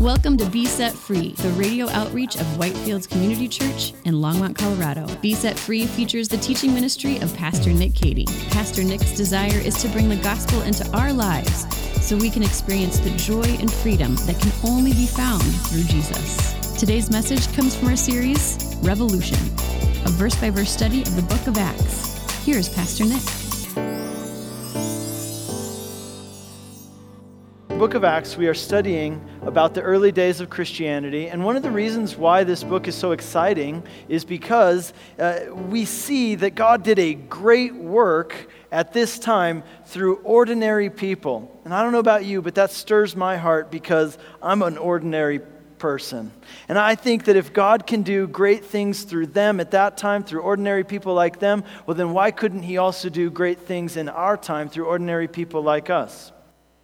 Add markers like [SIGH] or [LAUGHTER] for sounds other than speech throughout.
Welcome to Be Set Free, the radio outreach of Whitefields Community Church in Longmont, Colorado. Be Set Free features the teaching ministry of Pastor Nick Cady. Pastor Nick's desire is to bring the gospel into our lives so we can experience the joy and freedom that can only be found through Jesus. Today's message comes from our series, Revolution, a verse by verse study of the book of Acts. Here's Pastor Nick. Book of Acts, we are studying about the early days of Christianity. And one of the reasons why this book is so exciting is because uh, we see that God did a great work at this time through ordinary people. And I don't know about you, but that stirs my heart because I'm an ordinary person. And I think that if God can do great things through them at that time, through ordinary people like them, well, then why couldn't He also do great things in our time through ordinary people like us?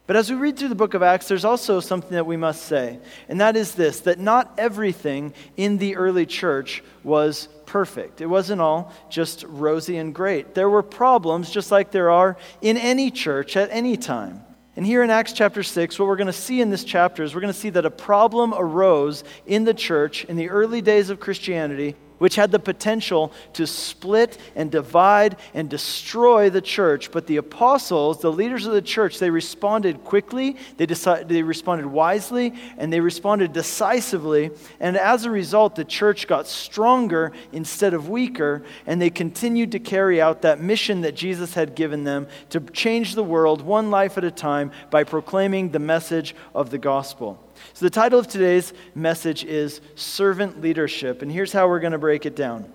But as we read through the book of Acts, there's also something that we must say, and that is this that not everything in the early church was perfect. It wasn't all just rosy and great. There were problems, just like there are in any church at any time. And here in Acts chapter 6, what we're going to see in this chapter is we're going to see that a problem arose in the church in the early days of Christianity which had the potential to split and divide and destroy the church. But the apostles, the leaders of the church, they responded quickly, they, decided, they responded wisely, and they responded decisively. And as a result, the church got stronger instead of weaker, and they continued to carry out that mission that Jesus had given them to change the world one life at a time by proclaiming the message of the gospel. So, the title of today's message is Servant Leadership. And here's how we're going to break it down.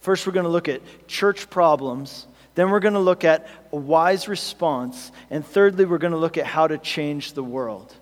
First, we're going to look at church problems. Then, we're going to look at a wise response. And thirdly, we're going to look at how to change the world.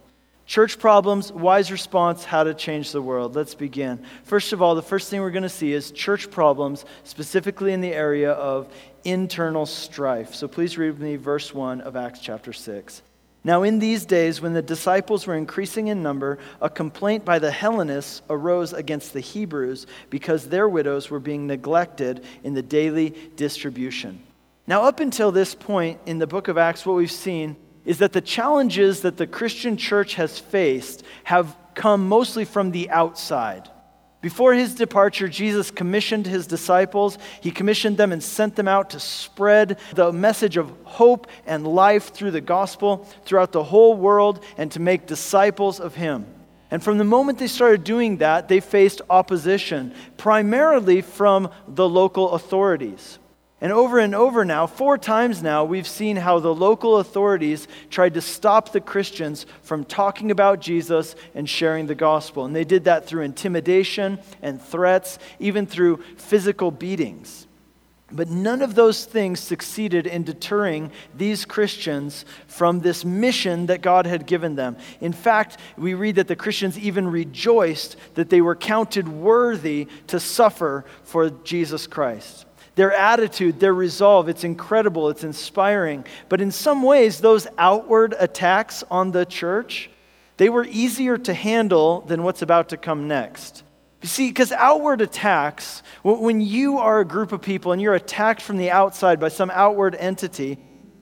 Church problems, wise response, how to change the world. Let's begin. First of all, the first thing we're going to see is church problems, specifically in the area of internal strife. So please read me verse 1 of Acts chapter 6. Now, in these days, when the disciples were increasing in number, a complaint by the Hellenists arose against the Hebrews because their widows were being neglected in the daily distribution. Now, up until this point in the book of Acts, what we've seen is that the challenges that the Christian church has faced have come mostly from the outside. Before his departure, Jesus commissioned his disciples. He commissioned them and sent them out to spread the message of hope and life through the gospel throughout the whole world and to make disciples of him. And from the moment they started doing that, they faced opposition, primarily from the local authorities. And over and over now, four times now, we've seen how the local authorities tried to stop the Christians from talking about Jesus and sharing the gospel. And they did that through intimidation and threats, even through physical beatings. But none of those things succeeded in deterring these Christians from this mission that God had given them. In fact, we read that the Christians even rejoiced that they were counted worthy to suffer for Jesus Christ. Their attitude, their resolve, it's incredible, it's inspiring. But in some ways, those outward attacks on the church, they were easier to handle than what's about to come next. You see, because outward attacks, when you are a group of people and you're attacked from the outside by some outward entity,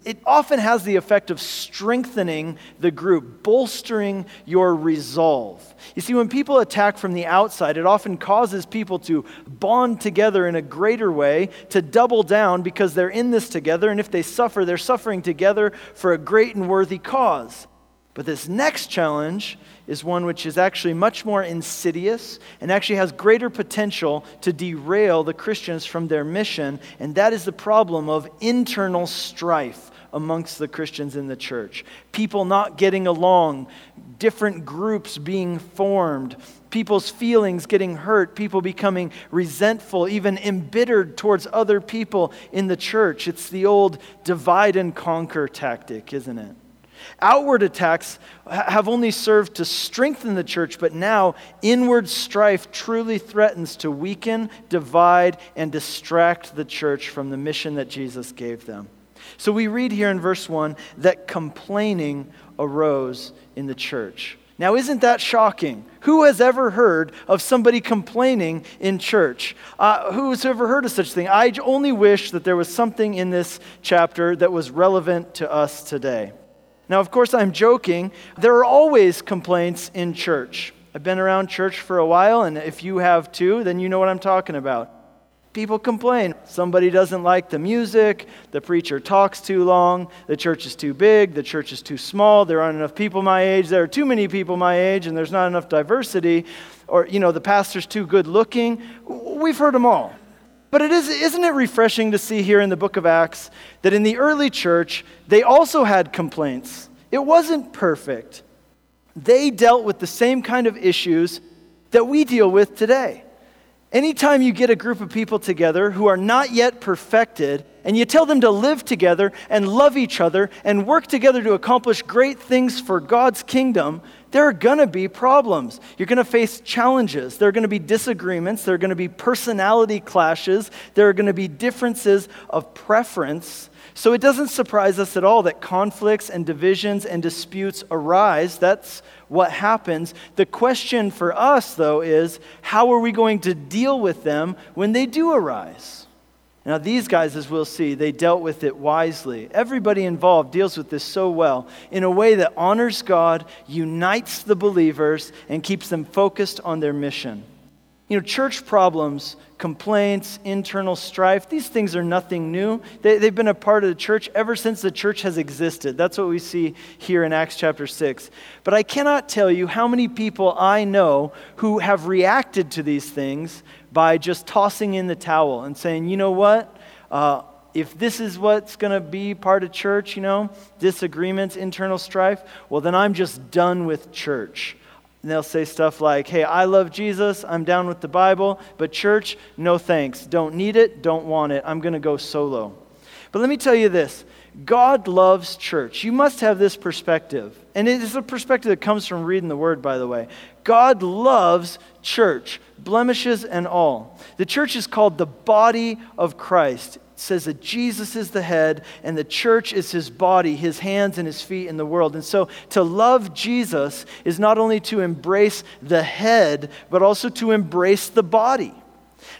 it often has the effect of strengthening the group, bolstering your resolve. You see, when people attack from the outside, it often causes people to bond together in a greater way, to double down because they're in this together, and if they suffer, they're suffering together for a great and worthy cause. But this next challenge is one which is actually much more insidious and actually has greater potential to derail the Christians from their mission, and that is the problem of internal strife amongst the Christians in the church. People not getting along, different groups being formed, people's feelings getting hurt, people becoming resentful, even embittered towards other people in the church. It's the old divide and conquer tactic, isn't it? Outward attacks have only served to strengthen the church, but now inward strife truly threatens to weaken, divide, and distract the church from the mission that Jesus gave them. So we read here in verse 1 that complaining arose in the church. Now, isn't that shocking? Who has ever heard of somebody complaining in church? Uh, who's ever heard of such a thing? I only wish that there was something in this chapter that was relevant to us today. Now, of course, I'm joking. There are always complaints in church. I've been around church for a while, and if you have too, then you know what I'm talking about. People complain. Somebody doesn't like the music, the preacher talks too long, the church is too big, the church is too small, there aren't enough people my age, there are too many people my age, and there's not enough diversity, or, you know, the pastor's too good looking. We've heard them all. But it is, isn't it refreshing to see here in the book of Acts that in the early church, they also had complaints? It wasn't perfect. They dealt with the same kind of issues that we deal with today. Anytime you get a group of people together who are not yet perfected, and you tell them to live together and love each other and work together to accomplish great things for God's kingdom, there are going to be problems. You're going to face challenges. There are going to be disagreements. There are going to be personality clashes. There are going to be differences of preference. So it doesn't surprise us at all that conflicts and divisions and disputes arise. That's what happens. The question for us, though, is how are we going to deal with them when they do arise? Now, these guys, as we'll see, they dealt with it wisely. Everybody involved deals with this so well in a way that honors God, unites the believers, and keeps them focused on their mission. You know, church problems, complaints, internal strife, these things are nothing new. They, have been a part of the church ever since the church has existed. That's what we see here in Acts chapter 6. But I cannot tell you how many people I know who have reacted to these things by just tossing in the towel and saying, you know what? Uh, if this is what's going to be part of church, you know, disagreements, internal strife, well, then I'm just done with church. And they'll say stuff like, hey, I love Jesus, I'm down with the Bible, but church, no thanks. Don't need it, don't want it. I'm going to go solo. But let me tell you this God loves church. You must have this perspective. And it is a perspective that comes from reading the word, by the way. God loves church, blemishes and all. The church is called the body of Christ. Says that Jesus is the head and the church is his body, his hands and his feet in the world. And so to love Jesus is not only to embrace the head, but also to embrace the body.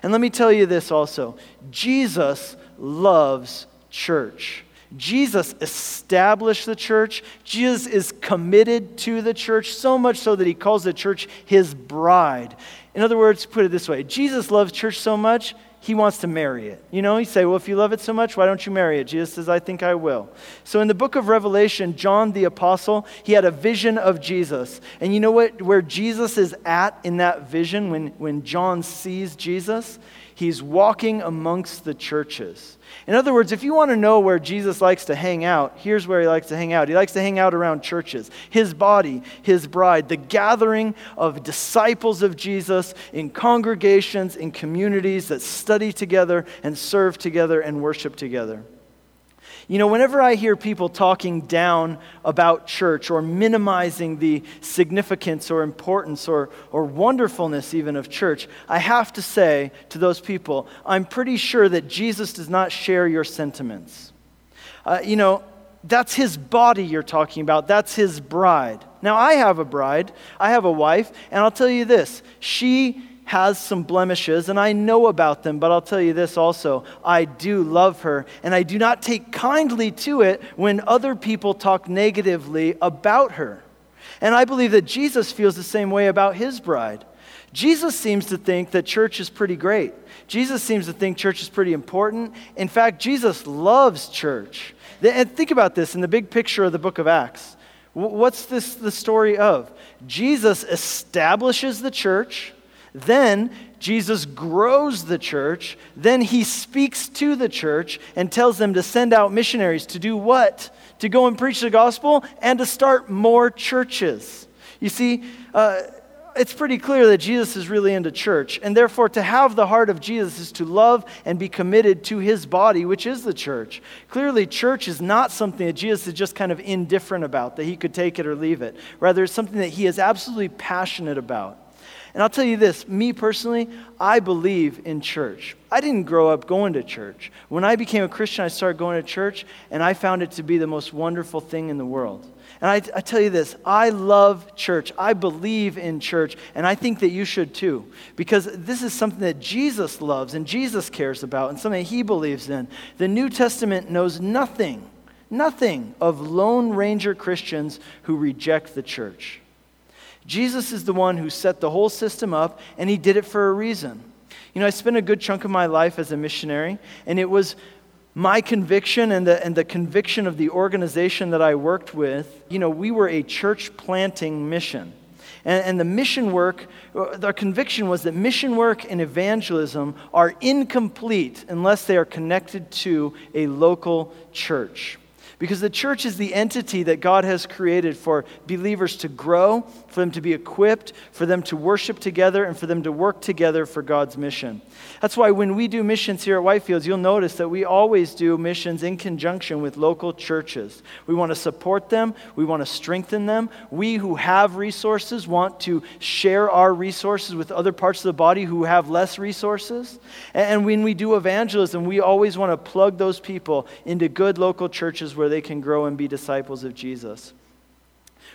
And let me tell you this also Jesus loves church. Jesus established the church. Jesus is committed to the church, so much so that he calls the church his bride. In other words, put it this way Jesus loves church so much, he wants to marry it. You know, you say, well, if you love it so much, why don't you marry it? Jesus says, I think I will. So in the book of Revelation, John the apostle, he had a vision of Jesus. And you know what? Where Jesus is at in that vision, when, when John sees Jesus, he's walking amongst the churches. In other words, if you want to know where Jesus likes to hang out, here's where he likes to hang out. He likes to hang out around churches, his body, his bride, the gathering of disciples of Jesus in congregations, in communities that study together and serve together and worship together. You know, whenever I hear people talking down about church or minimizing the significance or importance or, or wonderfulness even of church, I have to say to those people, I'm pretty sure that Jesus does not share your sentiments. Uh, you know, that's his body you're talking about. That's his bride. Now, I have a bride, I have a wife, and I'll tell you this she has some blemishes, and I know about them, but I'll tell you this also I do love her, and I do not take kindly to it when other people talk negatively about her. And I believe that Jesus feels the same way about his bride. Jesus seems to think that church is pretty great. Jesus seems to think church is pretty important. In fact, Jesus loves church. And think about this in the big picture of the book of Acts. What's this the story of? Jesus establishes the church. Then Jesus grows the church. Then he speaks to the church and tells them to send out missionaries to do what? To go and preach the gospel and to start more churches. You see, uh, it's pretty clear that Jesus is really into church. And therefore, to have the heart of Jesus is to love and be committed to his body, which is the church. Clearly, church is not something that Jesus is just kind of indifferent about, that he could take it or leave it. Rather, it's something that he is absolutely passionate about. And I'll tell you this me personally, I believe in church. I didn't grow up going to church. When I became a Christian, I started going to church, and I found it to be the most wonderful thing in the world. And I, I, tell you this I love church. I believe in church, and I think that you should too, because this is something that Jesus loves and Jesus cares about and something he believes in. The New Testament knows nothing nothing of Lone Ranger Christians who reject the church. Jesus is the one who set the whole system up, and he did it for a reason. You know, I spent a good chunk of my life as a missionary, and it was my conviction and the, and the conviction of the organization that I worked with. You know, we were a church planting mission. And, and the mission work, uh, our conviction was that mission work and evangelism are incomplete unless they are connected to a local church. Because the church is the entity that God has created for believers to grow, for them to be equipped, for them to worship together, and for them to work together for God's mission. That's why when we do missions here at Whitefields, you'll notice that we always do missions in conjunction with local churches. We want to support them, we want to strengthen them. We who have resources want to share our resources with other parts of the body who have less resources. And when we do evangelism, we always want to plug those people into good local churches where they can grow and be disciples of Jesus.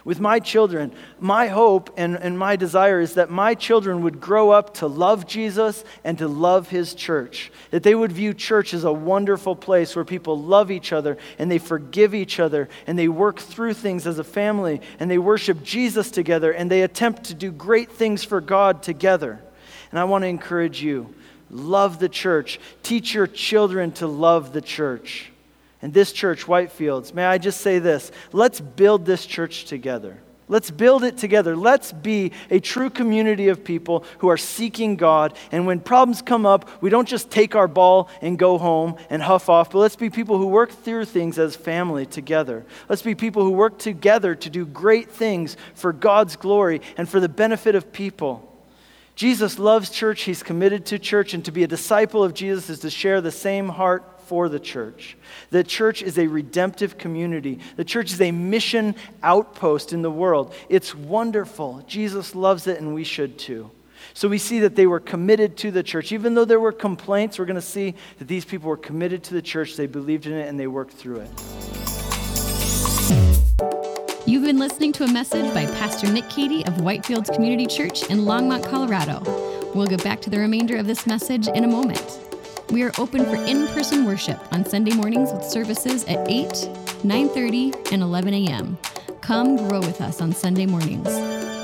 With my children, my hope and, and my desire is that my children would grow up to love Jesus and to love his church. That they would view church as a wonderful place where people love each other and they forgive each other and they work through things as a family and they worship Jesus together and they attempt to do great things for God together. And I want to encourage you love the church, teach your children to love the church. And this church, Whitefields, may I just say this? Let's build this church together. Let's build it together. Let's be a true community of people who are seeking God. And when problems come up, we don't just take our ball and go home and huff off, but let's be people who work through things as family together. Let's be people who work together to do great things for God's glory and for the benefit of people. Jesus loves church, he's committed to church, and to be a disciple of Jesus is to share the same heart for the church. The church is a redemptive community. The church is a mission outpost in the world. It's wonderful. Jesus loves it, and we should too. So we see that they were committed to the church. Even though there were complaints, we're going to see that these people were committed to the church. They believed in it and they worked through it. You've been listening to a message by Pastor Nick Cady of Whitefields Community Church in Longmont, Colorado. We'll get back to the remainder of this message in a moment. We are open for in-person worship on Sunday mornings with services at 8, 9:30, and 11 a.m. Come grow with us on Sunday mornings,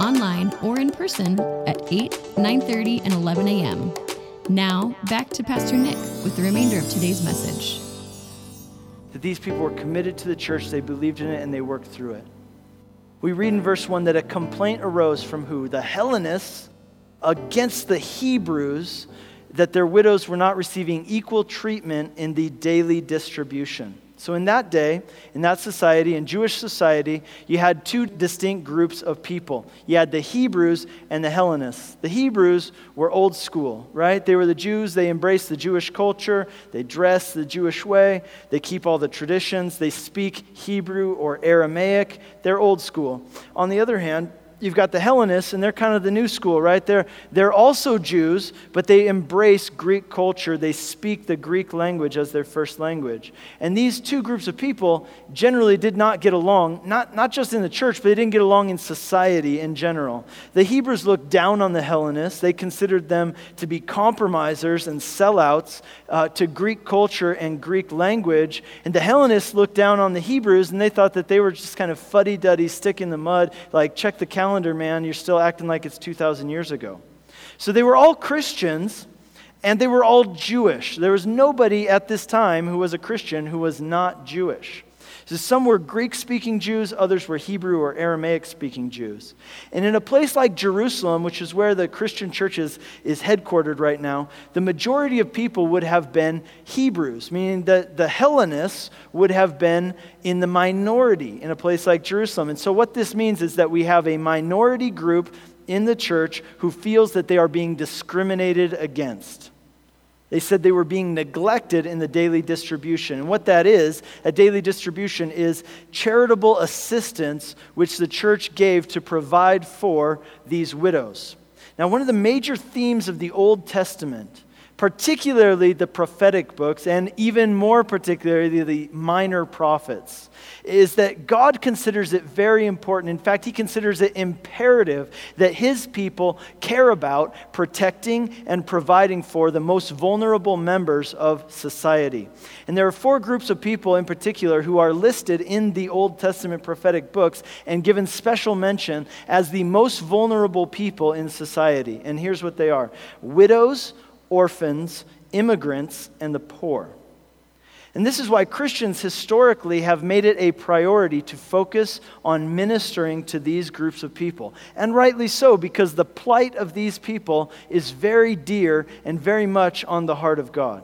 online or in person at 8, 9:30, and 11 a.m. Now, back to Pastor Nick with the remainder of today's message. That these people were committed to the church, they believed in it, and they worked through it. We read in verse 1 that a complaint arose from who? The Hellenists against the Hebrews that their widows were not receiving equal treatment in the daily distribution. So, in that day, in that society, in Jewish society, you had two distinct groups of people. You had the Hebrews and the Hellenists. The Hebrews were old school, right? They were the Jews. They embraced the Jewish culture. They dress the Jewish way. They keep all the traditions. They speak Hebrew or Aramaic. They're old school. On the other hand, you've got the Hellenists, and they're kind of the new school, right? They're, they're also Jews, but they embrace Greek culture. They speak the Greek language as their first language. And these two groups of people generally did not get along, not, not just in the church, but they didn't get along in society in general. The Hebrews looked down on the Hellenists. They considered them to be compromisers and sellouts uh, to Greek culture and Greek language. And the Hellenists looked down on the Hebrews, and they thought that they were just kind of fuddy duddy, stick in the mud, like, check the calendar calendar, man, you're still acting like it's 2,000 years ago. So they were all Christians and they were all Jewish. There was nobody at this time who was a Christian who was not Jewish. So some were Greek speaking Jews, others were Hebrew or Aramaic speaking Jews. And in a place like Jerusalem, which is where the Christian church is, is headquartered right now, the majority of people would have been Hebrews, meaning that the Hellenists would have been in the minority in a place like Jerusalem. And so what this means is that we have a minority group in the church who feels that they are being discriminated against. They said they were being neglected in the daily distribution. And what that is, a daily distribution is charitable assistance which the church gave to provide for these widows. Now, one of the major themes of the Old Testament particularly the prophetic books, and even more particularly the minor prophets, is that God considers it very important. In fact, He considers it imperative that His people care about protecting and providing for the most vulnerable members of society. And there are four groups of people in particular who are listed in the Old Testament prophetic books and given special mention as the most vulnerable people in society. And here's what they are widows orphans, immigrants, and the poor. And this is why Christians historically have made it a priority to focus on ministering to these groups of people. And rightly so, because the plight of these people is very dear and very much on the heart of God.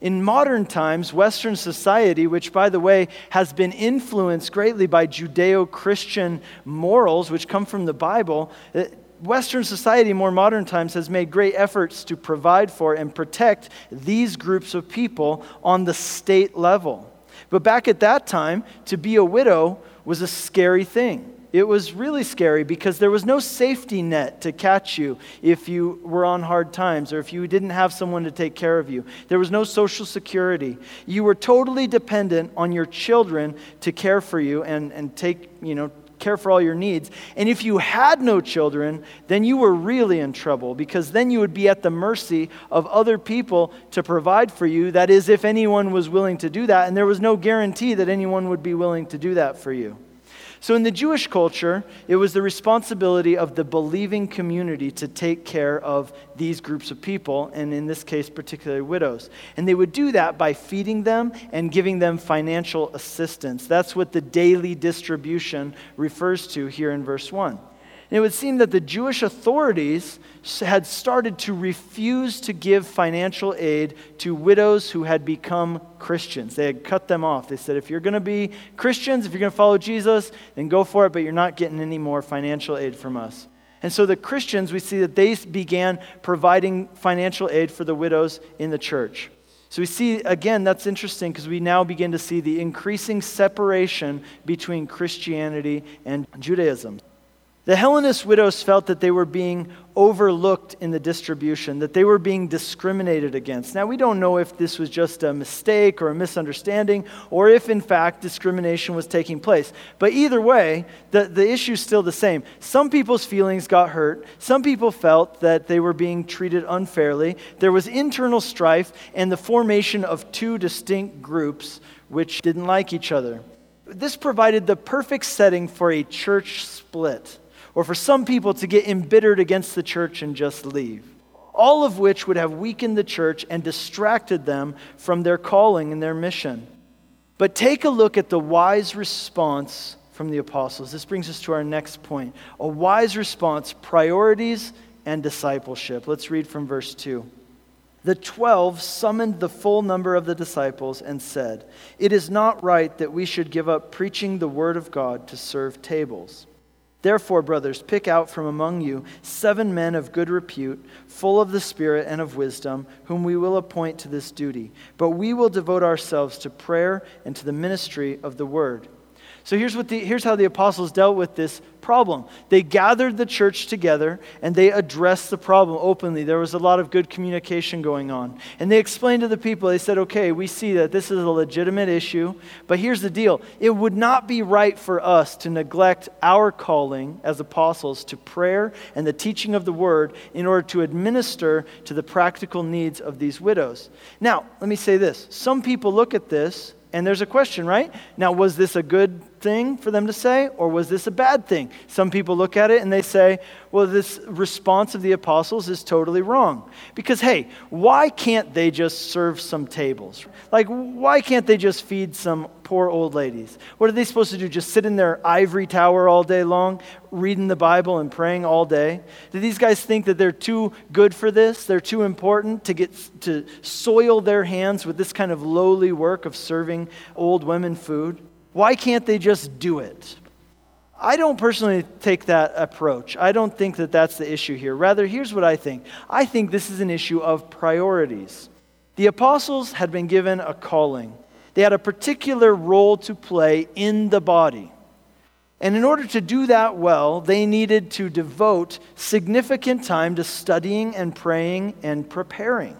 In modern times, Western society, which, by the way, has been influenced greatly by Judeo Christian morals, which come from the Bible, Western society, more modern times, has made great efforts to provide for and protect these groups of people on the state level. But back at that time, to be a widow was a scary thing. It was really scary because there was no safety net to catch you if you were on hard times or if you didn't have someone to take care of you. There was no social security. You were totally dependent on your children to care for you and, and take, you know, care for all your needs. And if you had no children, then you were really in trouble because then you would be at the mercy of other people to provide for you. That is, if anyone was willing to do that. And there was no guarantee that anyone would be willing to do that for you. So, in the Jewish culture, it was the responsibility of the believing community to take care of these groups of people, and in this case, particularly widows. And they would do that by feeding them and giving them financial assistance. That's what the daily distribution refers to here in verse 1. And it would seem that the Jewish authorities had started to refuse to give financial aid to widows who had become Christians. They had cut them off. They said, if you're going to be Christians, if you're going to follow Jesus, then go for it, but you're not getting any more financial aid from us. And so the Christians, we see that they began providing financial aid for the widows in the church. So we see, again, that's interesting because we now begin to see the increasing separation between Christianity and Judaism. The Hellenist widows felt that they were being overlooked in the distribution, that they were being discriminated against. Now, we don't know if this was just a mistake or a misunderstanding, or if in fact discrimination was taking place. But either way, the, the issue is still the same. Some people's feelings got hurt, some people felt that they were being treated unfairly. There was internal strife and the formation of two distinct groups which didn't like each other. This provided the perfect setting for a church split or for some people to get embittered against the church and just leave. All of which would have weakened the church and distracted them from their calling and their mission. But take a look at the wise response from the apostles. This brings us to our next point a wise response, priorities, and discipleship. Let's read from verse 2. The twelve summoned the full number of the disciples and said, It is not right that we should give up preaching the word of God to serve tables. Therefore, brothers, pick out from among you seven men of good repute, full of the Spirit and of wisdom, whom we will appoint to this duty. But we will devote ourselves to prayer and to the ministry of the word. So here's, what the, here's how the apostles dealt with this problem. They gathered the church together and they addressed the problem openly. There was a lot of good communication going on. And they explained to the people, they said, okay, we see that this is a legitimate issue, but here's the deal it would not be right for us to neglect our calling as apostles to prayer and the teaching of the word in order to administer to the practical needs of these widows. Now, let me say this some people look at this and there's a question, right? Now, was this a good thing for them to say, or was this a bad thing? Some people look at it and they say, well, this response of the apostles is totally wrong. Because, hey, why can't they just serve some tables? Like, why can't they just feed some poor old ladies? What are they supposed to do? Just sit in their ivory tower all day long, reading the Bible and praying all day? Do these guys think that they're too good for this? They're too important to get to soil their hands with this kind of lowly work of serving old women food? Why can't they just do it? I don't personally take that approach. I don't think that that's the issue here. Rather, here's what I think I think this is an issue of priorities. The apostles had been given a calling, they had a particular role to play in the body. And in order to do that well, they needed to devote significant time to studying and praying and preparing.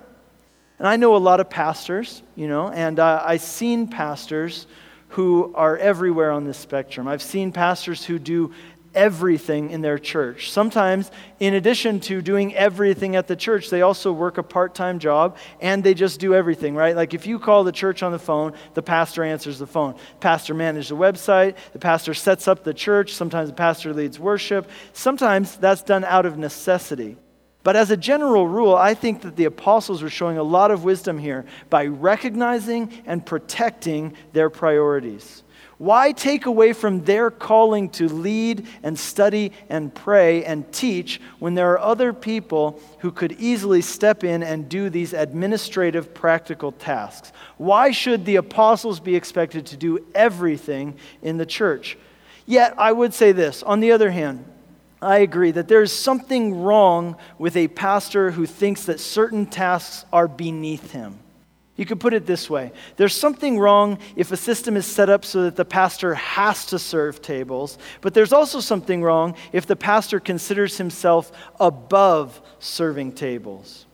And I know a lot of pastors, you know, and uh, I've seen pastors who are everywhere on this spectrum. I've seen pastors who do everything in their church. Sometimes, in addition to doing everything at the church, they also work a part time job and they just do everything, right? Like if you call the church on the phone, the pastor answers the phone. Pastor manages the website, the pastor sets up the church, sometimes the pastor leads worship. Sometimes that's done out of necessity. But as a general rule, I think that the apostles were showing a lot of wisdom here by recognizing and protecting their priorities. Why take away from their calling to lead and study and pray and teach when there are other people who could easily step in and do these administrative, practical tasks? Why should the apostles be expected to do everything in the church? Yet, I would say this on the other hand, I agree that there's something wrong with a pastor who thinks that certain tasks are beneath him. You could put it this way there's something wrong if a system is set up so that the pastor has to serve tables, but there's also something wrong if the pastor considers himself above serving tables.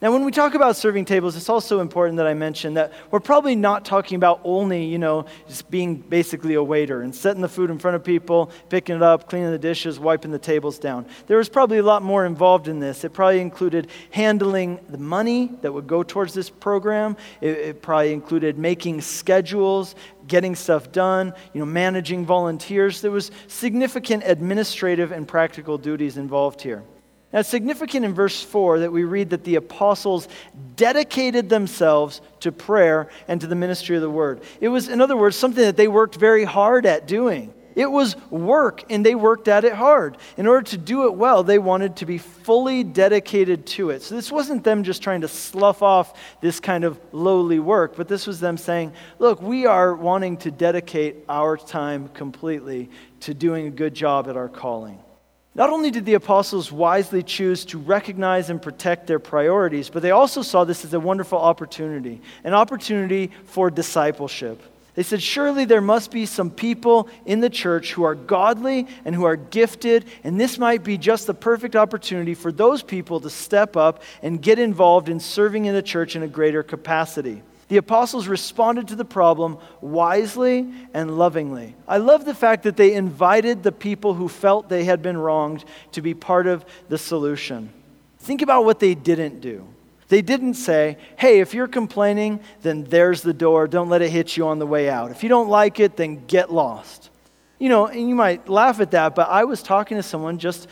Now, when we talk about serving tables, it's also important that I mention that we're probably not talking about only, you know, just being basically a waiter and setting the food in front of people, picking it up, cleaning the dishes, wiping the tables down. There was probably a lot more involved in this. It probably included handling the money that would go towards this program. It, it probably included making schedules, getting stuff done, you know, managing volunteers. There was significant administrative and practical duties involved here. Now, it's significant in verse 4 that we read that the apostles dedicated themselves to prayer and to the ministry of the word. It was, in other words, something that they worked very hard at doing. It was work, and they worked at it hard. In order to do it well, they wanted to be fully dedicated to it. So, this wasn't them just trying to slough off this kind of lowly work, but this was them saying, Look, we are wanting to dedicate our time completely to doing a good job at our calling. Not only did the apostles wisely choose to recognize and protect their priorities, but they also saw this as a wonderful opportunity, an opportunity for discipleship. They said, Surely there must be some people in the church who are godly and who are gifted, and this might be just the perfect opportunity for those people to step up and get involved in serving in the church in a greater capacity. The apostles responded to the problem wisely and lovingly. I love the fact that they invited the people who felt they had been wronged to be part of the solution. Think about what they didn't do. They didn't say, hey, if you're complaining, then there's the door. Don't let it hit you on the way out. If you don't like it, then get lost. You know, and you might laugh at that, but I was talking to someone just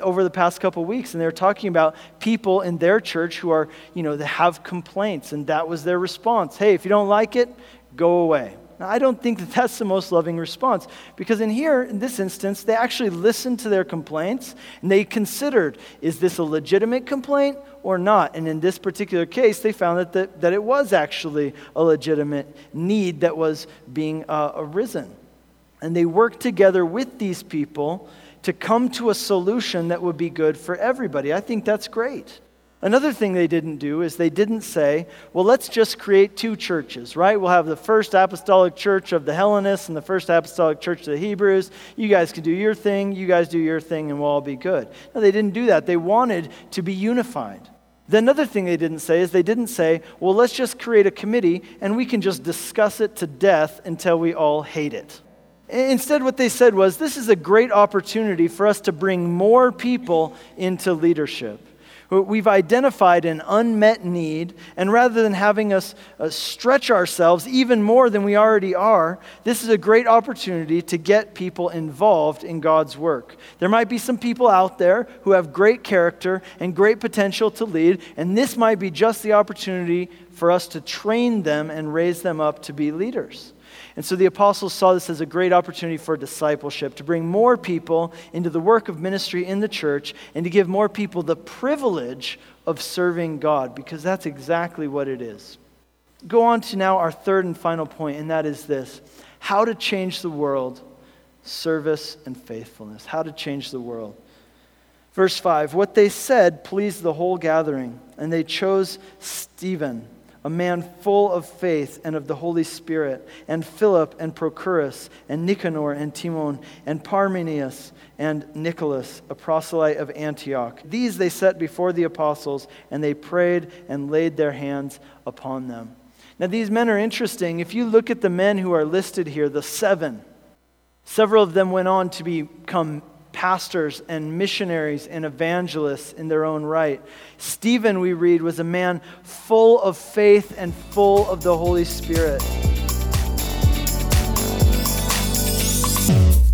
over the past couple weeks, and they were talking about people in their church who are, you know, that have complaints, and that was their response. Hey, if you don't like it, go away. Now, I don't think that [LAUGHS] that's the most loving response because in here, in this instance, they actually listened to their complaints and they considered is this a legitimate complaint or not? And in this particular case, they found that, that, that it was actually a legitimate need that was being uh, arisen. And they worked together with these people to come to a solution that would be good for everybody. I think that's great. Another thing they didn't do is they didn't say, well, let's just create two churches, right? We'll have the first apostolic church of the Hellenists and the first apostolic church of the Hebrews. You guys can do your thing, you guys do your thing, and we'll all be good. No, they didn't do that. They wanted to be unified. The another thing they didn't say is they didn't say, well, let's just create a committee and we can just discuss it to death until we all hate it. Instead, what they said was, This is a great opportunity for us to bring more people into leadership. We've identified an unmet need, and rather than having us uh, stretch ourselves even more than we already are, this is a great opportunity to get people involved in God's work. There might be some people out there who have great character and great potential to lead, and this might be just the opportunity for us to train them and raise them up to be leaders. And so the apostles saw this as a great opportunity for discipleship, to bring more people into the work of ministry in the church, and to give more people the privilege of serving God, because that's exactly what it is. Go on to now our third and final point, and that is this how to change the world, service and faithfulness. How to change the world. Verse 5 What they said pleased the whole gathering, and they chose Stephen a man full of faith and of the Holy Spirit, and Philip and Prochorus, and Nicanor and Timon, and Parmenas and Nicholas, a proselyte of Antioch. These they set before the apostles, and they prayed and laid their hands upon them. Now, these men are interesting. If you look at the men who are listed here, the seven, several of them went on to become pastors and missionaries and evangelists in their own right. Stephen, we read, was a man full of faith and full of the Holy Spirit.